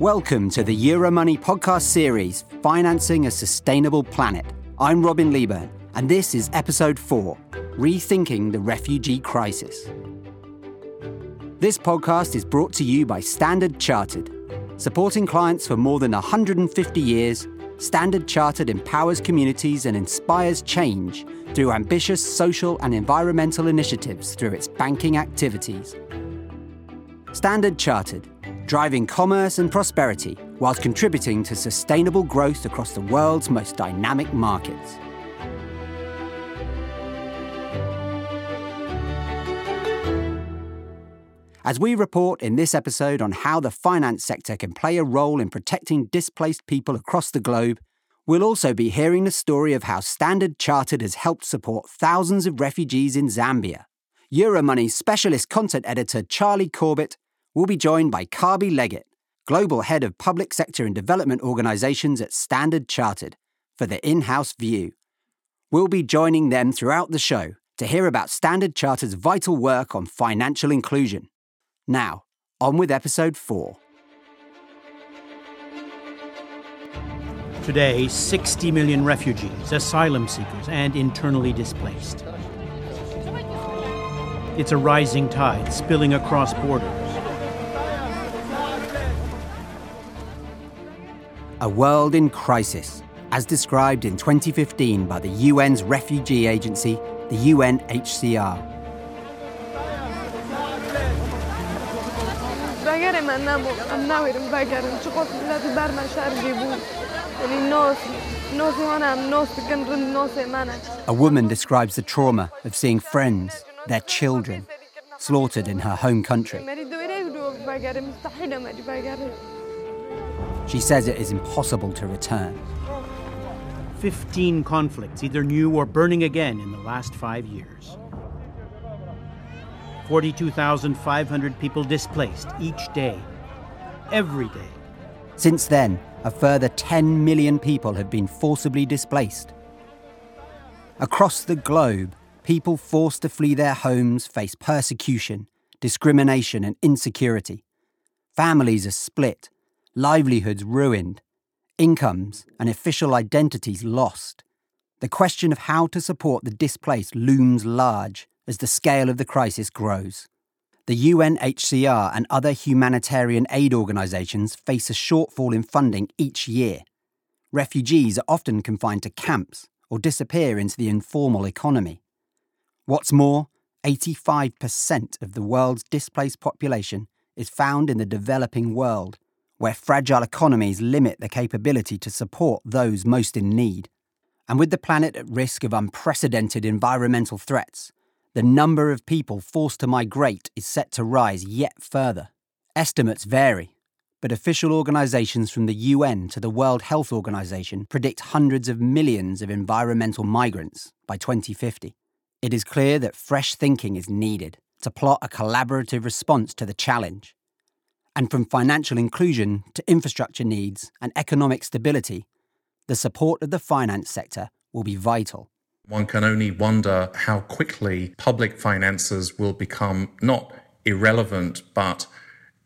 Welcome to the Euromoney podcast series, Financing a Sustainable Planet. I'm Robin Leeburn, and this is episode 4 Rethinking the Refugee Crisis. This podcast is brought to you by Standard Chartered. Supporting clients for more than 150 years, Standard Chartered empowers communities and inspires change through ambitious social and environmental initiatives through its banking activities. Standard Chartered, driving commerce and prosperity whilst contributing to sustainable growth across the world's most dynamic markets. As we report in this episode on how the finance sector can play a role in protecting displaced people across the globe, we'll also be hearing the story of how Standard Chartered has helped support thousands of refugees in Zambia. Euromoney's specialist content editor Charlie Corbett will be joined by Kabi Leggett, Global Head of Public Sector and Development Organisations at Standard Chartered, for the in house view. We'll be joining them throughout the show to hear about Standard Chartered's vital work on financial inclusion. Now, on with episode 4. Today, 60 million refugees, asylum seekers, and internally displaced. It's a rising tide spilling across borders. A world in crisis, as described in 2015 by the UN's refugee agency, the UNHCR. A woman describes the trauma of seeing friends, their children, slaughtered in her home country. She says it is impossible to return. 15 conflicts, either new or burning again in the last five years. 42,500 people displaced each day, every day. Since then, a further 10 million people have been forcibly displaced. Across the globe, people forced to flee their homes face persecution, discrimination, and insecurity. Families are split, livelihoods ruined, incomes and official identities lost. The question of how to support the displaced looms large as the scale of the crisis grows. The UNHCR and other humanitarian aid organisations face a shortfall in funding each year. Refugees are often confined to camps or disappear into the informal economy. What's more, 85% of the world's displaced population is found in the developing world, where fragile economies limit the capability to support those most in need. And with the planet at risk of unprecedented environmental threats, the number of people forced to migrate is set to rise yet further. Estimates vary, but official organisations from the UN to the World Health Organization predict hundreds of millions of environmental migrants by 2050. It is clear that fresh thinking is needed to plot a collaborative response to the challenge. And from financial inclusion to infrastructure needs and economic stability, the support of the finance sector will be vital. One can only wonder how quickly public finances will become not irrelevant, but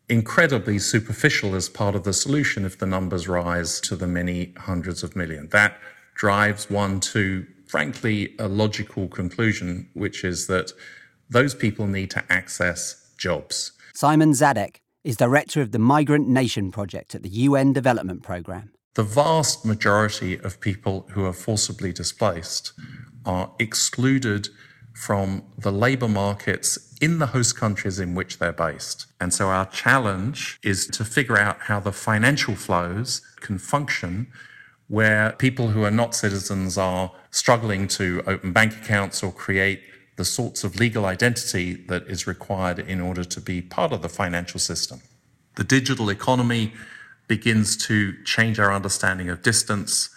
incredibly superficial as part of the solution if the numbers rise to the many hundreds of million. That drives one to, frankly, a logical conclusion, which is that those people need to access jobs. Simon Zadek is director of the Migrant Nation Project at the UN Development Programme. The vast majority of people who are forcibly displaced are excluded from the labor markets in the host countries in which they're based. And so our challenge is to figure out how the financial flows can function where people who are not citizens are struggling to open bank accounts or create the sorts of legal identity that is required in order to be part of the financial system. The digital economy begins to change our understanding of distance,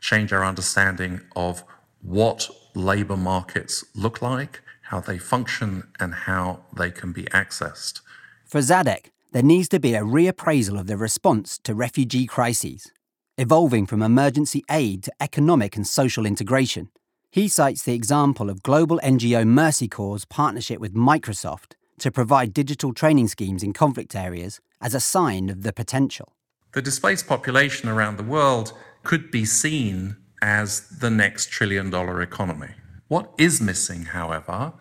change our understanding of what labor markets look like, how they function, and how they can be accessed. For Zadek, there needs to be a reappraisal of the response to refugee crises, evolving from emergency aid to economic and social integration. He cites the example of global NGO Mercy Corps' partnership with Microsoft to provide digital training schemes in conflict areas as a sign of the potential. The displaced population around the world could be seen as the next trillion dollar economy. What is missing, however,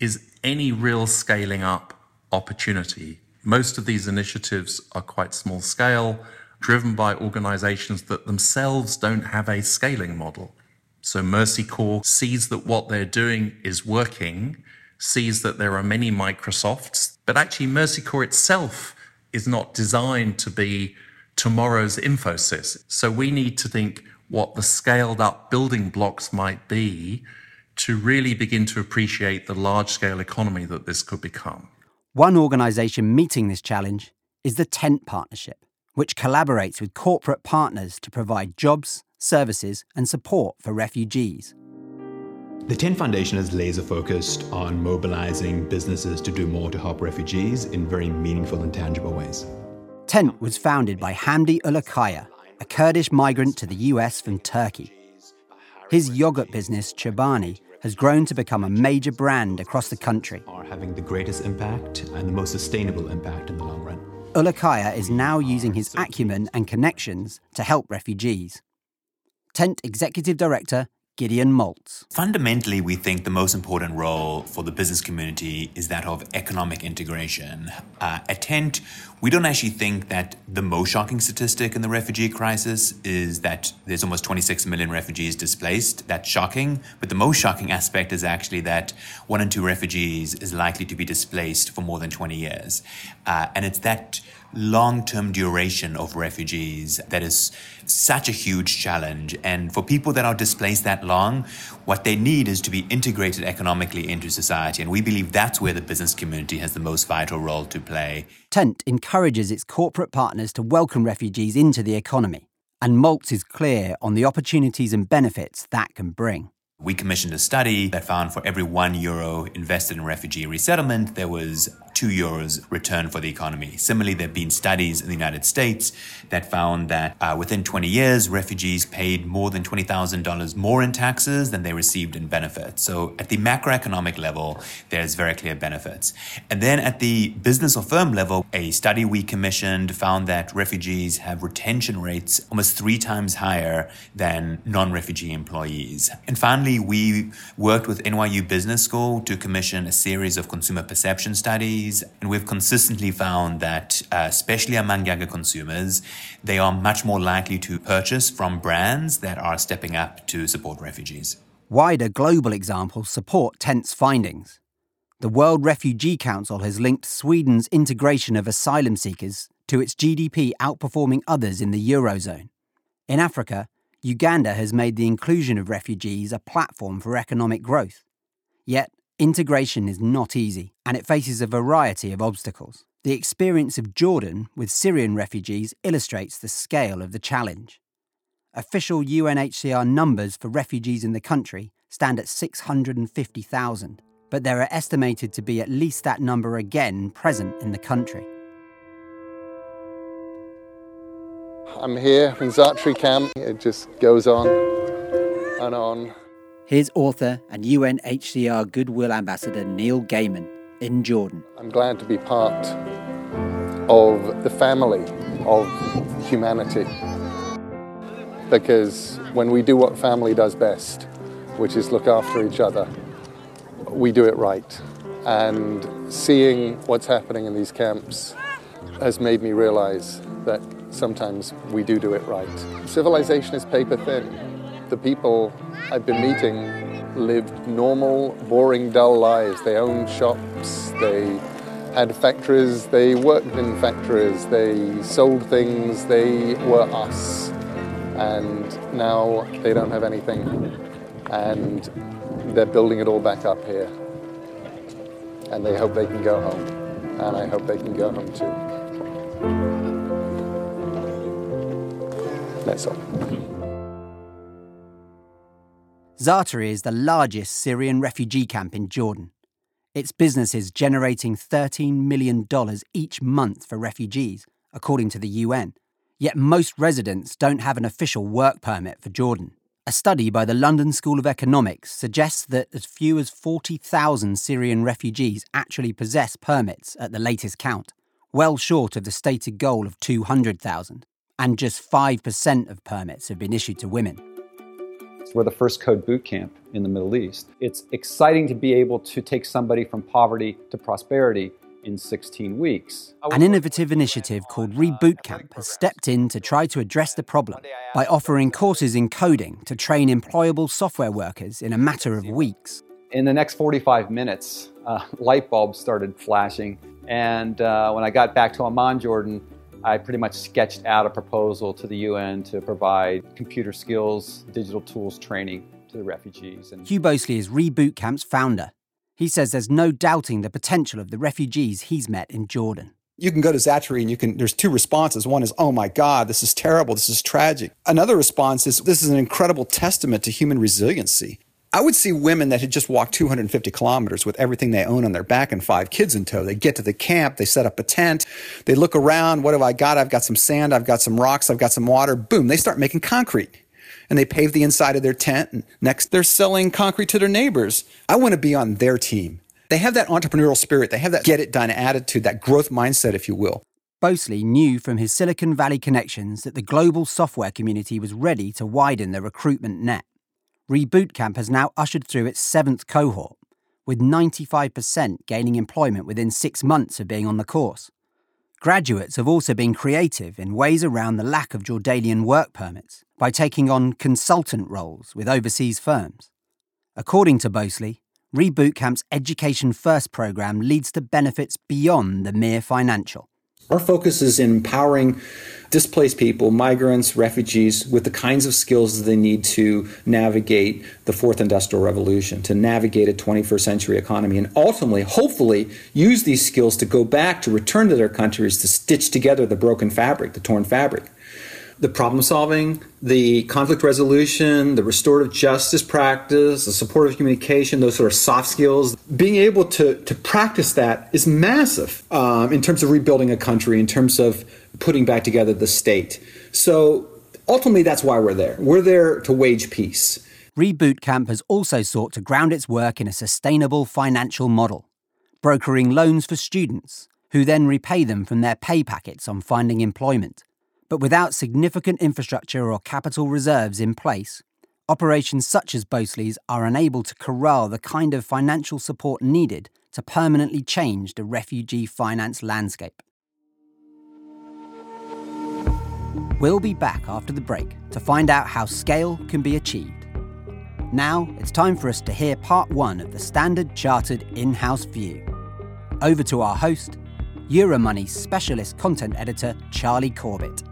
is any real scaling up opportunity. Most of these initiatives are quite small scale, driven by organizations that themselves don't have a scaling model. So Mercy Corps sees that what they're doing is working, sees that there are many Microsofts, but actually Mercy Corps itself is not designed to be tomorrow's Infosys. So we need to think what the scaled up building blocks might be to really begin to appreciate the large scale economy that this could become. One organisation meeting this challenge is the Tent Partnership, which collaborates with corporate partners to provide jobs, services, and support for refugees. The Tent Foundation is laser focused on mobilizing businesses to do more to help refugees in very meaningful and tangible ways. Tent was founded by Hamdi Ulukaya, a Kurdish migrant to the US from Turkey. His yogurt business, Chobani, has grown to become a major brand across the country. Are having the greatest impact and the most sustainable impact in the long run. Ulukaya is now using his acumen and connections to help refugees. Tent Executive Director Gideon Maltz. Fundamentally, we think the most important role for the business community is that of economic integration. Uh, at Tent, we don't actually think that the most shocking statistic in the refugee crisis is that there's almost 26 million refugees displaced. That's shocking. But the most shocking aspect is actually that one in two refugees is likely to be displaced for more than 20 years. Uh, and it's that long term duration of refugees that is such a huge challenge. And for people that are displaced that long, what they need is to be integrated economically into society. And we believe that's where the business community has the most vital role to play. Tent encourages its corporate partners to welcome refugees into the economy. And Maltz is clear on the opportunities and benefits that can bring. We commissioned a study that found for every one euro invested in refugee resettlement, there was two euros return for the economy. Similarly, there have been studies in the United States that found that uh, within 20 years, refugees paid more than $20,000 more in taxes than they received in benefits. So at the macroeconomic level, there's very clear benefits. And then at the business or firm level, a study we commissioned found that refugees have retention rates almost three times higher than non-refugee employees. And finally, we worked with NYU Business School to commission a series of consumer perception studies and we've consistently found that, uh, especially among younger consumers, they are much more likely to purchase from brands that are stepping up to support refugees. Wider global examples support Tent's findings. The World Refugee Council has linked Sweden's integration of asylum seekers to its GDP outperforming others in the Eurozone. In Africa, Uganda has made the inclusion of refugees a platform for economic growth. Yet, Integration is not easy, and it faces a variety of obstacles. The experience of Jordan with Syrian refugees illustrates the scale of the challenge. Official UNHCR numbers for refugees in the country stand at 650,000, but there are estimated to be at least that number again present in the country. I'm here in Zaatari camp. It just goes on and on. Here's author and UNHCR Goodwill Ambassador Neil Gaiman in Jordan. I'm glad to be part of the family of humanity because when we do what family does best, which is look after each other, we do it right. And seeing what's happening in these camps has made me realize that sometimes we do do it right. Civilization is paper thin the people I've been meeting lived normal, boring, dull lives. They owned shops, they had factories, they worked in factories, they sold things, they were us. And now they don't have anything. And they're building it all back up here. And they hope they can go home. And I hope they can go home too. That's all. Zaatari is the largest Syrian refugee camp in Jordan. Its business is generating $13 million each month for refugees, according to the UN. Yet most residents don't have an official work permit for Jordan. A study by the London School of Economics suggests that as few as 40,000 Syrian refugees actually possess permits at the latest count, well short of the stated goal of 200,000. and just 5% of permits have been issued to women. We're the first code boot camp in the Middle East. It's exciting to be able to take somebody from poverty to prosperity in 16 weeks. An innovative initiative called Reboot Camp has stepped in to try to address the problem by offering courses in coding to train employable software workers in a matter of weeks. In the next 45 minutes, uh, light bulbs started flashing. And uh, when I got back to Amman, Jordan, I pretty much sketched out a proposal to the UN to provide computer skills, digital tools training to the refugees. And Hugh Bosley is Reboot Camp's founder. He says there's no doubting the potential of the refugees he's met in Jordan. You can go to Zaatari and you can, there's two responses. One is, oh my God, this is terrible, this is tragic. Another response is, this is an incredible testament to human resiliency. I would see women that had just walked 250 kilometers with everything they own on their back and five kids in tow. They get to the camp, they set up a tent, they look around. What have I got? I've got some sand, I've got some rocks, I've got some water. Boom, they start making concrete. And they pave the inside of their tent. And next, they're selling concrete to their neighbors. I want to be on their team. They have that entrepreneurial spirit, they have that get it done attitude, that growth mindset, if you will. Bosley knew from his Silicon Valley connections that the global software community was ready to widen the recruitment net. Reboot Camp has now ushered through its seventh cohort, with 95% gaining employment within six months of being on the course. Graduates have also been creative in ways around the lack of Jordanian work permits by taking on consultant roles with overseas firms. According to Bosley, Reboot Camp's Education First program leads to benefits beyond the mere financial. Our focus is in empowering displaced people, migrants, refugees, with the kinds of skills they need to navigate the fourth industrial revolution, to navigate a 21st century economy, and ultimately, hopefully, use these skills to go back, to return to their countries, to stitch together the broken fabric, the torn fabric the problem solving, the conflict resolution, the restorative justice practice, the supportive communication, those sort of soft skills. Being able to, to practice that is massive um, in terms of rebuilding a country, in terms of putting back together the state. So ultimately, that's why we're there. We're there to wage peace. Reboot Camp has also sought to ground its work in a sustainable financial model, brokering loans for students, who then repay them from their pay packets on finding employment. But without significant infrastructure or capital reserves in place, operations such as Bosley's are unable to corral the kind of financial support needed to permanently change the refugee finance landscape. We'll be back after the break to find out how scale can be achieved. Now it's time for us to hear part one of the Standard Chartered in house view. Over to our host, Euromoney specialist content editor Charlie Corbett.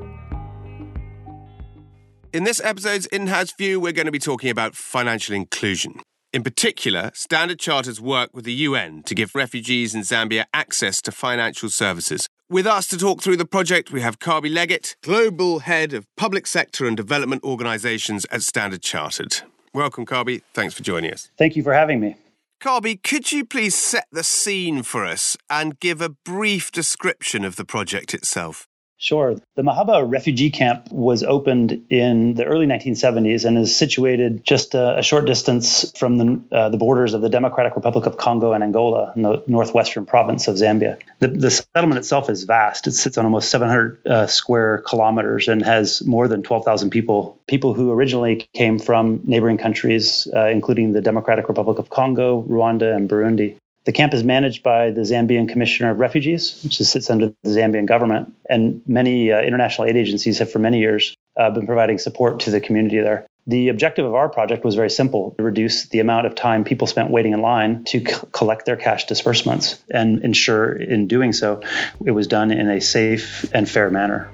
In this episode's In House View, we're going to be talking about financial inclusion. In particular, Standard Chartered's work with the UN to give refugees in Zambia access to financial services. With us to talk through the project, we have Kabi Leggett, Global Head of Public Sector and Development Organisations at Standard Chartered. Welcome, Kabi. Thanks for joining us. Thank you for having me. Kabi, could you please set the scene for us and give a brief description of the project itself? Sure. The Meheba refugee camp was opened in the early 1970s and is situated just a, a short distance from the, uh, the, borders of the Democratic Republic of Congo and Angola in the northwestern province of Zambia. The, the settlement itself is vast. It sits on almost 700 uh, square kilometers and has more than 12,000 people, people who originally came from neighboring countries, uh, including the Democratic Republic of Congo, Rwanda, and Burundi. The camp is managed by the Zambian Commissioner of Refugees, which sits under the Zambian government. And many uh, international aid agencies have for many years uh, been providing support to the community there. The objective of our project was very simple to reduce the amount of time people spent waiting in line to c- collect their cash disbursements and ensure in doing so it was done in a safe and fair manner.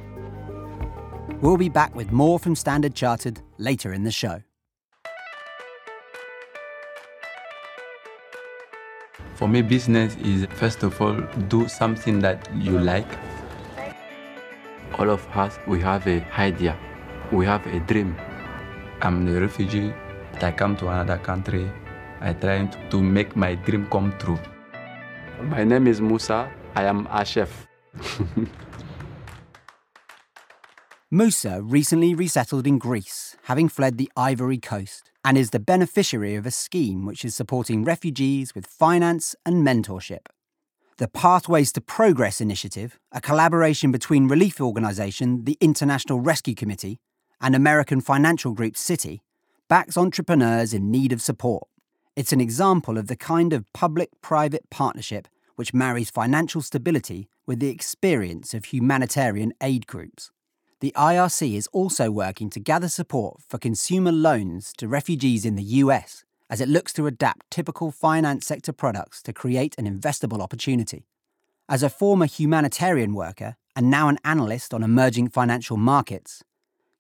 We'll be back with more from Standard Chartered later in the show. For me, business is first of all, do something that you like. All of us, we have a idea, we have a dream. I'm a refugee. I come to another country. I try to make my dream come true. My name is Musa. I am a chef. Musa recently resettled in Greece, having fled the Ivory Coast and is the beneficiary of a scheme which is supporting refugees with finance and mentorship. The Pathways to Progress initiative, a collaboration between relief organisation the International Rescue Committee and American financial group Citi, backs entrepreneurs in need of support. It's an example of the kind of public private partnership which marries financial stability with the experience of humanitarian aid groups. The IRC is also working to gather support for consumer loans to refugees in the US as it looks to adapt typical finance sector products to create an investable opportunity. As a former humanitarian worker and now an analyst on emerging financial markets,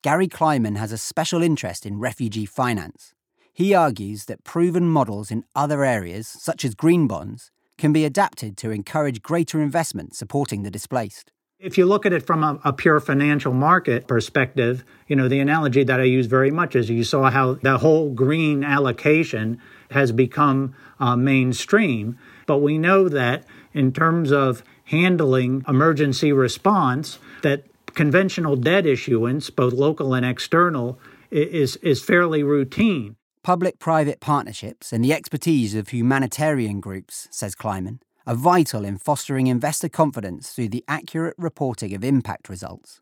Gary Kleiman has a special interest in refugee finance. He argues that proven models in other areas, such as green bonds, can be adapted to encourage greater investment supporting the displaced. If you look at it from a, a, pure financial market perspective, you know, the analogy that I use very much is you saw how the whole green allocation has become uh, mainstream. But we know that in terms of handling emergency response, that conventional debt issuance, both local and external, is, is fairly routine. Public private partnerships and the expertise of humanitarian groups, says Kleiman, are vital in fostering investor confidence through the accurate reporting of impact results.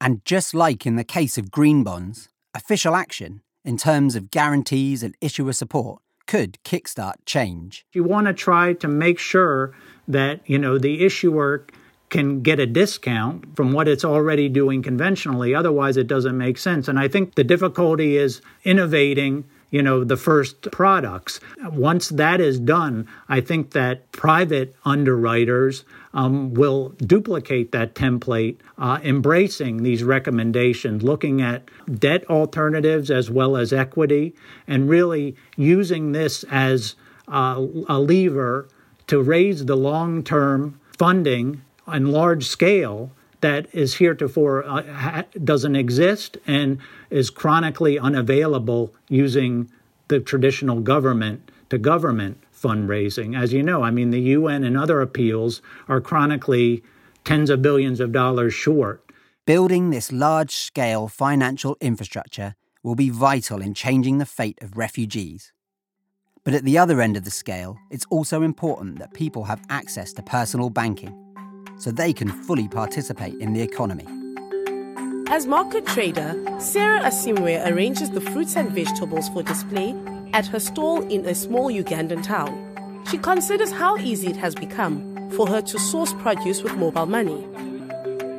And just like in the case of green bonds, official action, in terms of guarantees and issuer support, could kickstart change. You want to try to make sure that, you know, the issuer can get a discount from what it's already doing conventionally. Otherwise, it doesn't make sense. And I think the difficulty is innovating you know, the first products. Once that is done, I think that private underwriters um, will duplicate that template, uh, embracing these recommendations, looking at debt alternatives as well as equity, and really using this as uh, a lever to raise the long term funding on large scale that is heretofore uh, ha- doesn't exist and is chronically unavailable using the traditional government to government fundraising. As you know, I mean, the UN and other appeals are chronically tens of billions of dollars short. Building this large scale financial infrastructure will be vital in changing the fate of refugees. But at the other end of the scale, it's also important that people have access to personal banking so they can fully participate in the economy. As market trader, Sarah Asimwe arranges the fruits and vegetables for display at her stall in a small Ugandan town. She considers how easy it has become for her to source produce with mobile money.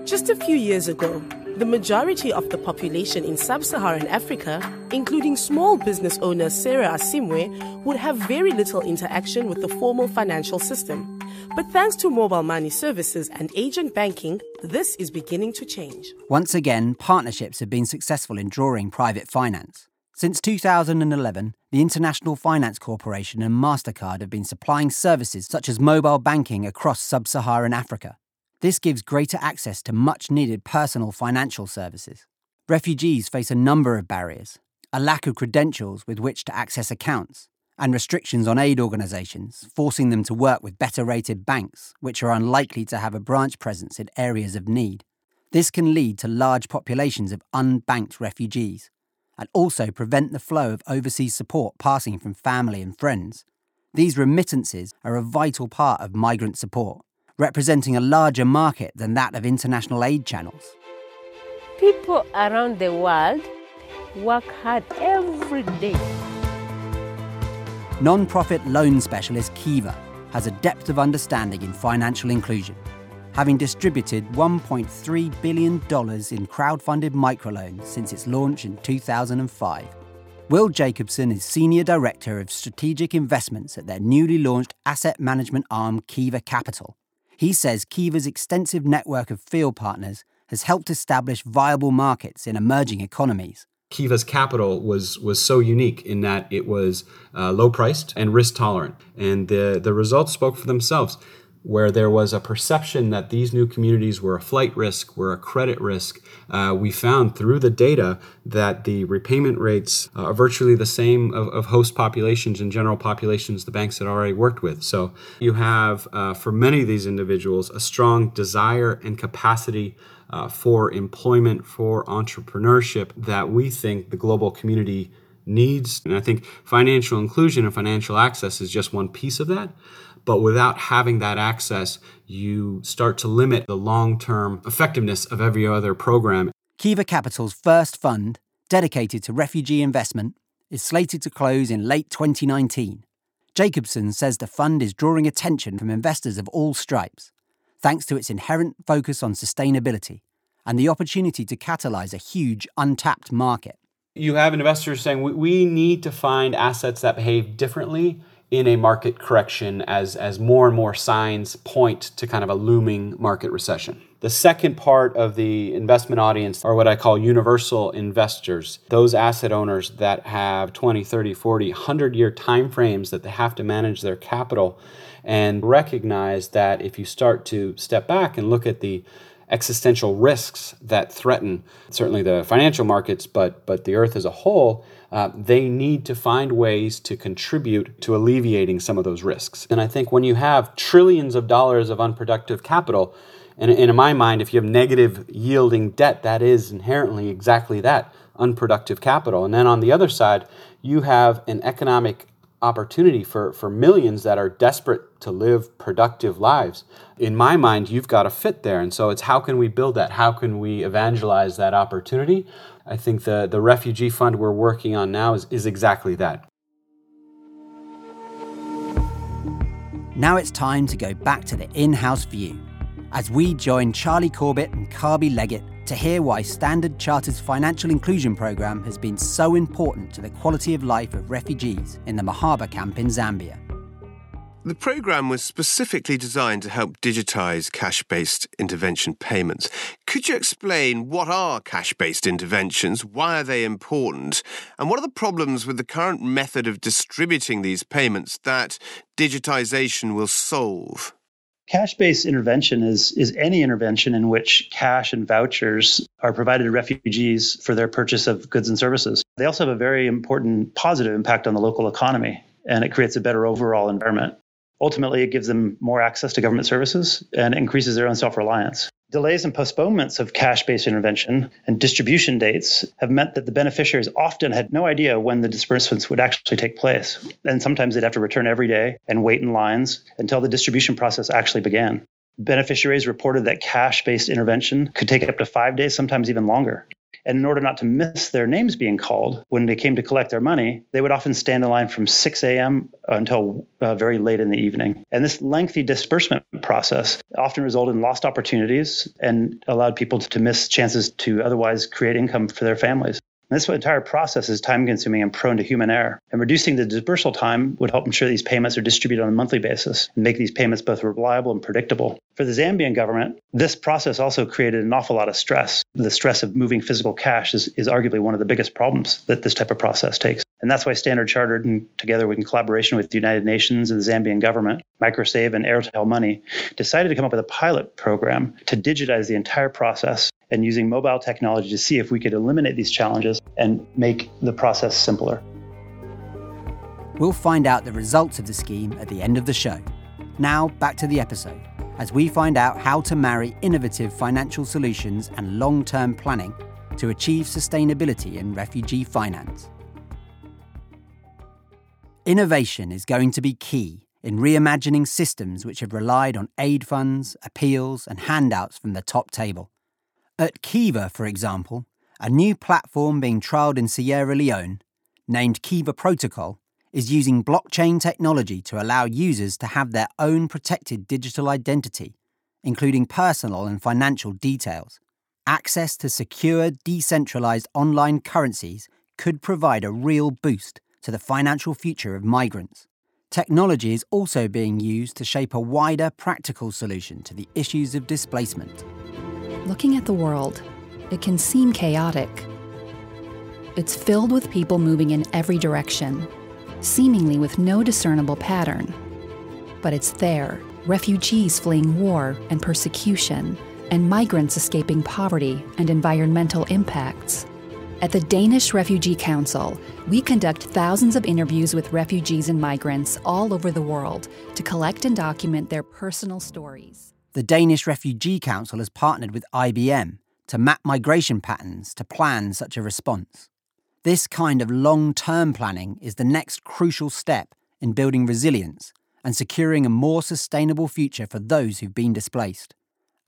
Just a few years ago, the majority of the population in sub Saharan Africa, including small business owner Sarah Asimwe, would have very little interaction with the formal financial system. But thanks to mobile money services and agent banking, this is beginning to change. Once again, partnerships have been successful in drawing private finance. Since 2011, the International Finance Corporation and MasterCard have been supplying services such as mobile banking across sub Saharan Africa. This gives greater access to much needed personal financial services. Refugees face a number of barriers a lack of credentials with which to access accounts, and restrictions on aid organisations, forcing them to work with better rated banks, which are unlikely to have a branch presence in areas of need. This can lead to large populations of unbanked refugees and also prevent the flow of overseas support passing from family and friends. These remittances are a vital part of migrant support, representing a larger market than that of international aid channels. People around the world work hard every day Non profit loan specialist Kiva has a depth of understanding in financial inclusion, having distributed $1.3 billion in crowd-funded microloans since its launch in 2005. Will Jacobson is Senior Director of Strategic Investments at their newly launched asset management arm, Kiva Capital. He says Kiva's extensive network of field partners has helped establish viable markets in emerging economies. Kiva's capital was was so unique in that it was uh, low priced and risk tolerant, and the the results spoke for themselves. Where there was a perception that these new communities were a flight risk, were a credit risk, uh, we found through the data that the repayment rates are virtually the same of, of, host populations and general populations the banks had already worked with. So you have, uh, for many of these individuals, a strong desire and capacity uh, for employment, for entrepreneurship that we think the global community needs. And I think financial inclusion and financial access is just one piece of that. But without having that access, you start to limit the long term effectiveness of every other program. Kiva Capital's first fund, dedicated to refugee investment, is slated to close in late 2019. Jacobson says the fund is drawing attention from investors of all stripes, thanks to its inherent focus on sustainability and the opportunity to catalyse a huge untapped market. You have investors saying we need to find assets that behave differently in a market correction as, as more and more signs point to kind of a looming market recession. The second part of the investment audience are what I call universal investors, those asset owners that have 20, 30, 40, 100 year time frames that they have to manage their capital and recognize that if you start to step back and look at the existential risks that threaten certainly the financial markets, but, but the earth as a whole, uh, they need to find ways to contribute to alleviating some of those risks. And I think when you have trillions of dollars of unproductive capital, and, and in my mind, if you have negative yielding debt, that is inherently exactly that unproductive capital. And then on the other side, you have an economic opportunity for, for millions that are desperate to live productive lives. In my mind, you've got to fit there. And so it's how can we build that? How can we evangelize that opportunity? I think the, the refugee fund we're working on now is, is exactly that. Now it's time to go back to the in house view as we join Charlie Corbett and Kabi Leggett to hear why Standard Chartered's financial inclusion program has been so important to the quality of life of refugees in the Meheba camp in Zambia. The program was specifically designed to help digitize cash based intervention payments. Could you explain what are cash based interventions? Why are they important? And what are the problems with the current method of distributing these payments that digitization will solve? Cash-based intervention is is any intervention in which cash and vouchers are provided to refugees for their purchase of goods and services. They also have a very important positive impact on the local economy and it creates a better overall environment. Ultimately, it gives them more access to government services and increases their own self-reliance. Delays and postponements of cash based intervention and distribution dates have meant that the beneficiaries often had no idea when the disbursements would actually take place. And sometimes they'd have to return every day and wait in lines until the distribution process actually began. Beneficiaries reported that cash based intervention could take up to five days, sometimes even longer. And in order not to miss their names being called when they came to collect their money, they would often stand in line from 6 a.m. until uh, very late in the evening. And this lengthy disbursement process often resulted in lost opportunities and allowed people to miss chances to otherwise create income for their families. This entire process is time consuming and prone to human error. And reducing the dispersal time would help ensure these payments are distributed on a monthly basis and make these payments both reliable and predictable. For the Zambian government, this process also created an awful lot of stress. The stress of moving physical cash is, is arguably one of the biggest problems that this type of process takes. And that's why Standard Chartered, and together with in collaboration with the United Nations and the Zambian government, Microsave and Airtel Money, decided to come up with a pilot program to digitize the entire process and using mobile technology to see if we could eliminate these challenges and make the process simpler. We'll find out the results of the scheme at the end of the show. Now, back to the episode, as we find out how to marry innovative financial solutions and long term planning to achieve sustainability in refugee finance. Innovation is going to be key in reimagining systems which have relied on aid funds, appeals, and handouts from the top table. At Kiva, for example, a new platform being trialled in Sierra Leone, named Kiva Protocol, is using blockchain technology to allow users to have their own protected digital identity, including personal and financial details. Access to secure, decentralized online currencies could provide a real boost to the financial future of migrants. Technology is also being used to shape a wider practical solution to the issues of displacement. Looking at the world, it can seem chaotic. It's filled with people moving in every direction, seemingly with no discernible pattern. But it's there refugees fleeing war and persecution, and migrants escaping poverty and environmental impacts. At the Danish Refugee Council, we conduct thousands of interviews with refugees and migrants all over the world to collect and document their personal stories the Danish Refugee Council has partnered with IBM to map migration patterns to plan such a response. This kind of long term planning is the next crucial step in building resilience and securing a more sustainable future for those who've been displaced.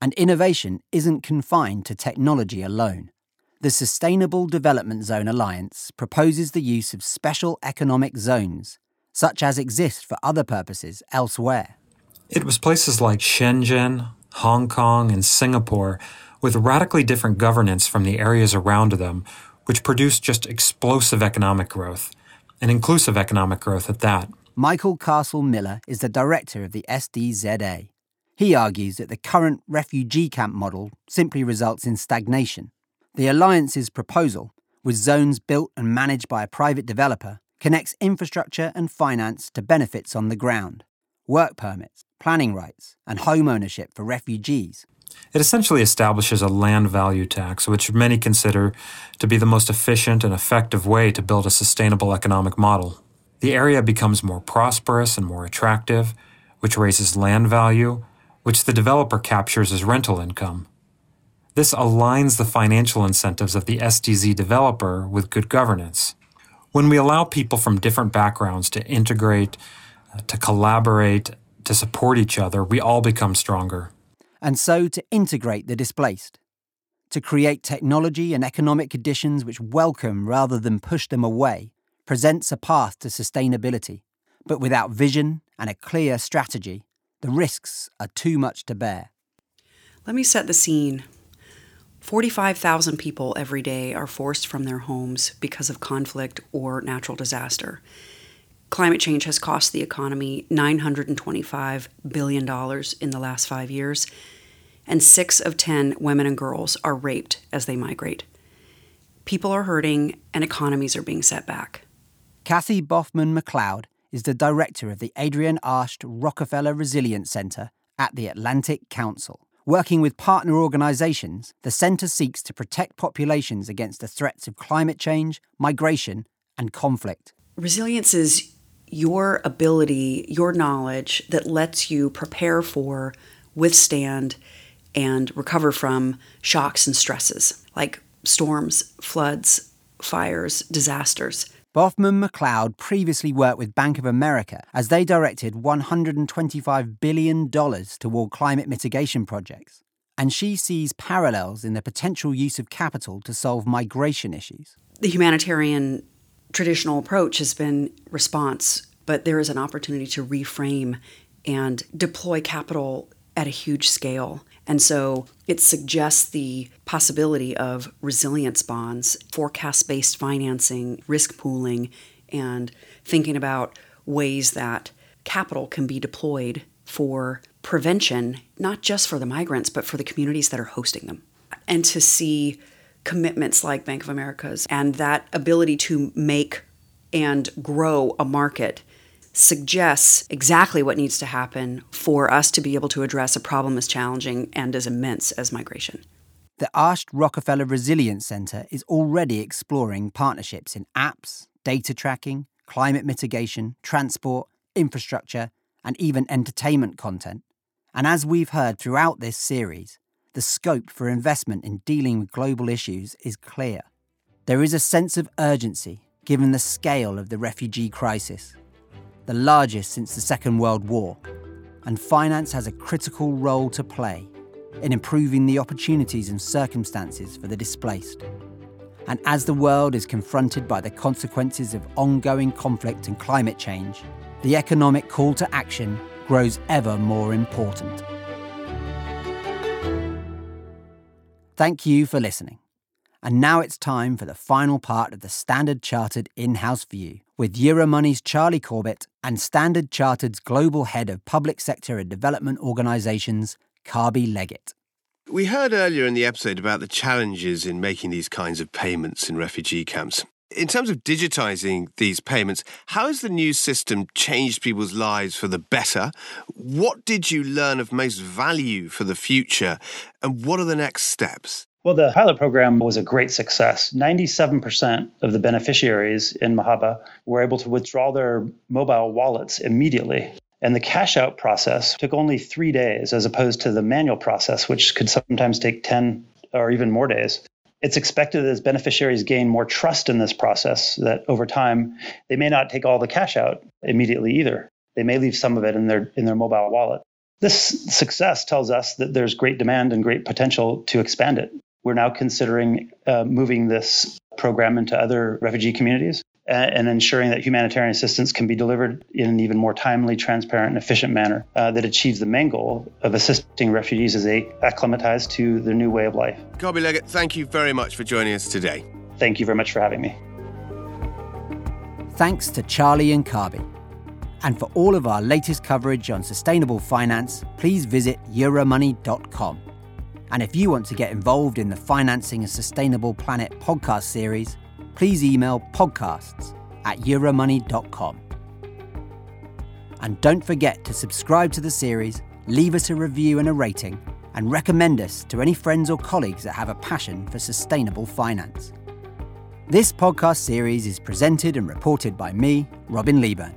And innovation isn't confined to technology alone. The Sustainable Development Zone Alliance proposes the use of special economic zones, such as exist for other purposes elsewhere. It was places like Shenzhen, Hong Kong, and Singapore with radically different governance from the areas around them, which produced just explosive economic growth, and inclusive economic growth at that. Michael Castle Miller is the director of the SDZA. He argues that the current refugee camp model simply results in stagnation. The Alliance's proposal, with zones built and managed by a private developer, connects infrastructure and finance to benefits on the ground work permits, planning rights, and home ownership for refugees. It essentially establishes a land value tax, which many consider to be the most efficient and effective way to build a sustainable economic model. The area becomes more prosperous and more attractive, which raises land value, which the developer captures as rental income. This aligns the financial incentives of the SDZ developer with good governance. When we allow people from different backgrounds to integrate, uh, to collaborate, to support each other, we all become stronger. And so to integrate the displaced, to create technology and economic conditions which welcome rather than push them away, presents a path to sustainability. But without vision and a clear strategy, the risks are too much to bear. Let me set the scene. 45,000 people every day are forced from their homes because of conflict or natural disaster. Climate change has cost the economy $925 billion in the last five years, and six of 10 women and girls are raped as they migrate. People are hurting, and economies are being set back. Kathy Baughman McLeod is the director of the Adrienne Arsht Rockefeller Resilience Center at the Atlantic Council. Working with partner organizations, the center seeks to protect populations against the threats of climate change, migration, and conflict. Resilience is your ability, your knowledge that lets you prepare for, withstand, and recover from shocks and stresses like storms, floods, fires, disasters. Baughman McLeod previously worked with Bank of America as they directed $125 billion toward climate mitigation projects. And she sees parallels in the potential use of capital to solve migration issues. The humanitarian traditional approach has been response, but there is an opportunity to reframe and deploy capital at a huge scale. And so it suggests the possibility of resilience bonds, forecast based financing, risk pooling, and thinking about ways that capital can be deployed for prevention, not just for the migrants, but for the communities that are hosting them. And to see commitments like Bank of America's and that ability to make and grow a market suggests exactly what needs to happen for us to be able to address a problem as challenging and as immense as migration. The Arsht Rockefeller Resilience Center is already exploring partnerships in apps, data tracking, climate mitigation, transport, infrastructure, and even entertainment content. And as we've heard throughout this series, the scope for investment in dealing with global issues is clear. There is a sense of urgency given the scale of the refugee crisis the largest since the Second World War, and finance has a critical role to play in improving the opportunities and circumstances for the displaced. And as the world is confronted by the consequences of ongoing conflict and climate change, the economic call to action grows ever more important. Thank you for listening. And now it's time for the final part of the Standard Chartered in house view with Euromoney's Charlie Corbett and Standard Chartered's Global Head of Public Sector and Development Organisations, Kabi Leggett. We heard earlier in the episode about the challenges in making these kinds of payments in refugee camps. In terms of digitising these payments, how has the new system changed people's lives for the better? What did you learn of most value for the future? And what are the next steps? Well, the pilot program was a great success. 97% of the beneficiaries in Meheba were able to withdraw their mobile wallets immediately. And the cash out process took only three days as opposed to the manual process, which could sometimes take 10 or even more days. It's expected that as beneficiaries gain more trust in this process that over time, they may not take all the cash out immediately either. They may leave some of it in their in their mobile wallet. This success tells us that there's great demand and great potential to expand it. We're now considering uh, moving this program into other refugee communities and ensuring that humanitarian assistance can be delivered in an even more timely, transparent, and efficient manner uh, that achieves the main goal of assisting refugees as they acclimatize to their new way of life. Kabi Leggett, thank you very much for joining us today. Thank you very much for having me. Thanks to Charlie and Kabi. And for all of our latest coverage on sustainable finance, please visit euromoney.com. And if you want to get involved in the Financing a Sustainable Planet podcast series, please email podcasts at euromoney.com. And don't forget to subscribe to the series, leave us a review and a rating, and recommend us to any friends or colleagues that have a passion for sustainable finance. This podcast series is presented and reported by me, Robin Leeburn.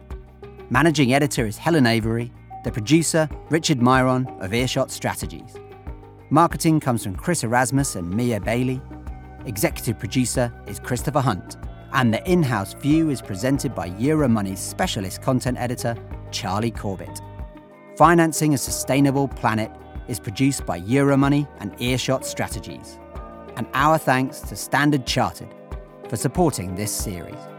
Managing editor is Helen Avery, the producer, Richard Myron of Earshot Strategies. Marketing comes from Chris Erasmus and Mia Bailey. Executive producer is Christopher Hunt, and the in house view is presented by Euromoney's specialist content editor, Charlie Corbett. Financing a Sustainable Planet is produced by Euromoney and Earshot Strategies. And our thanks to Standard Chartered for supporting this series.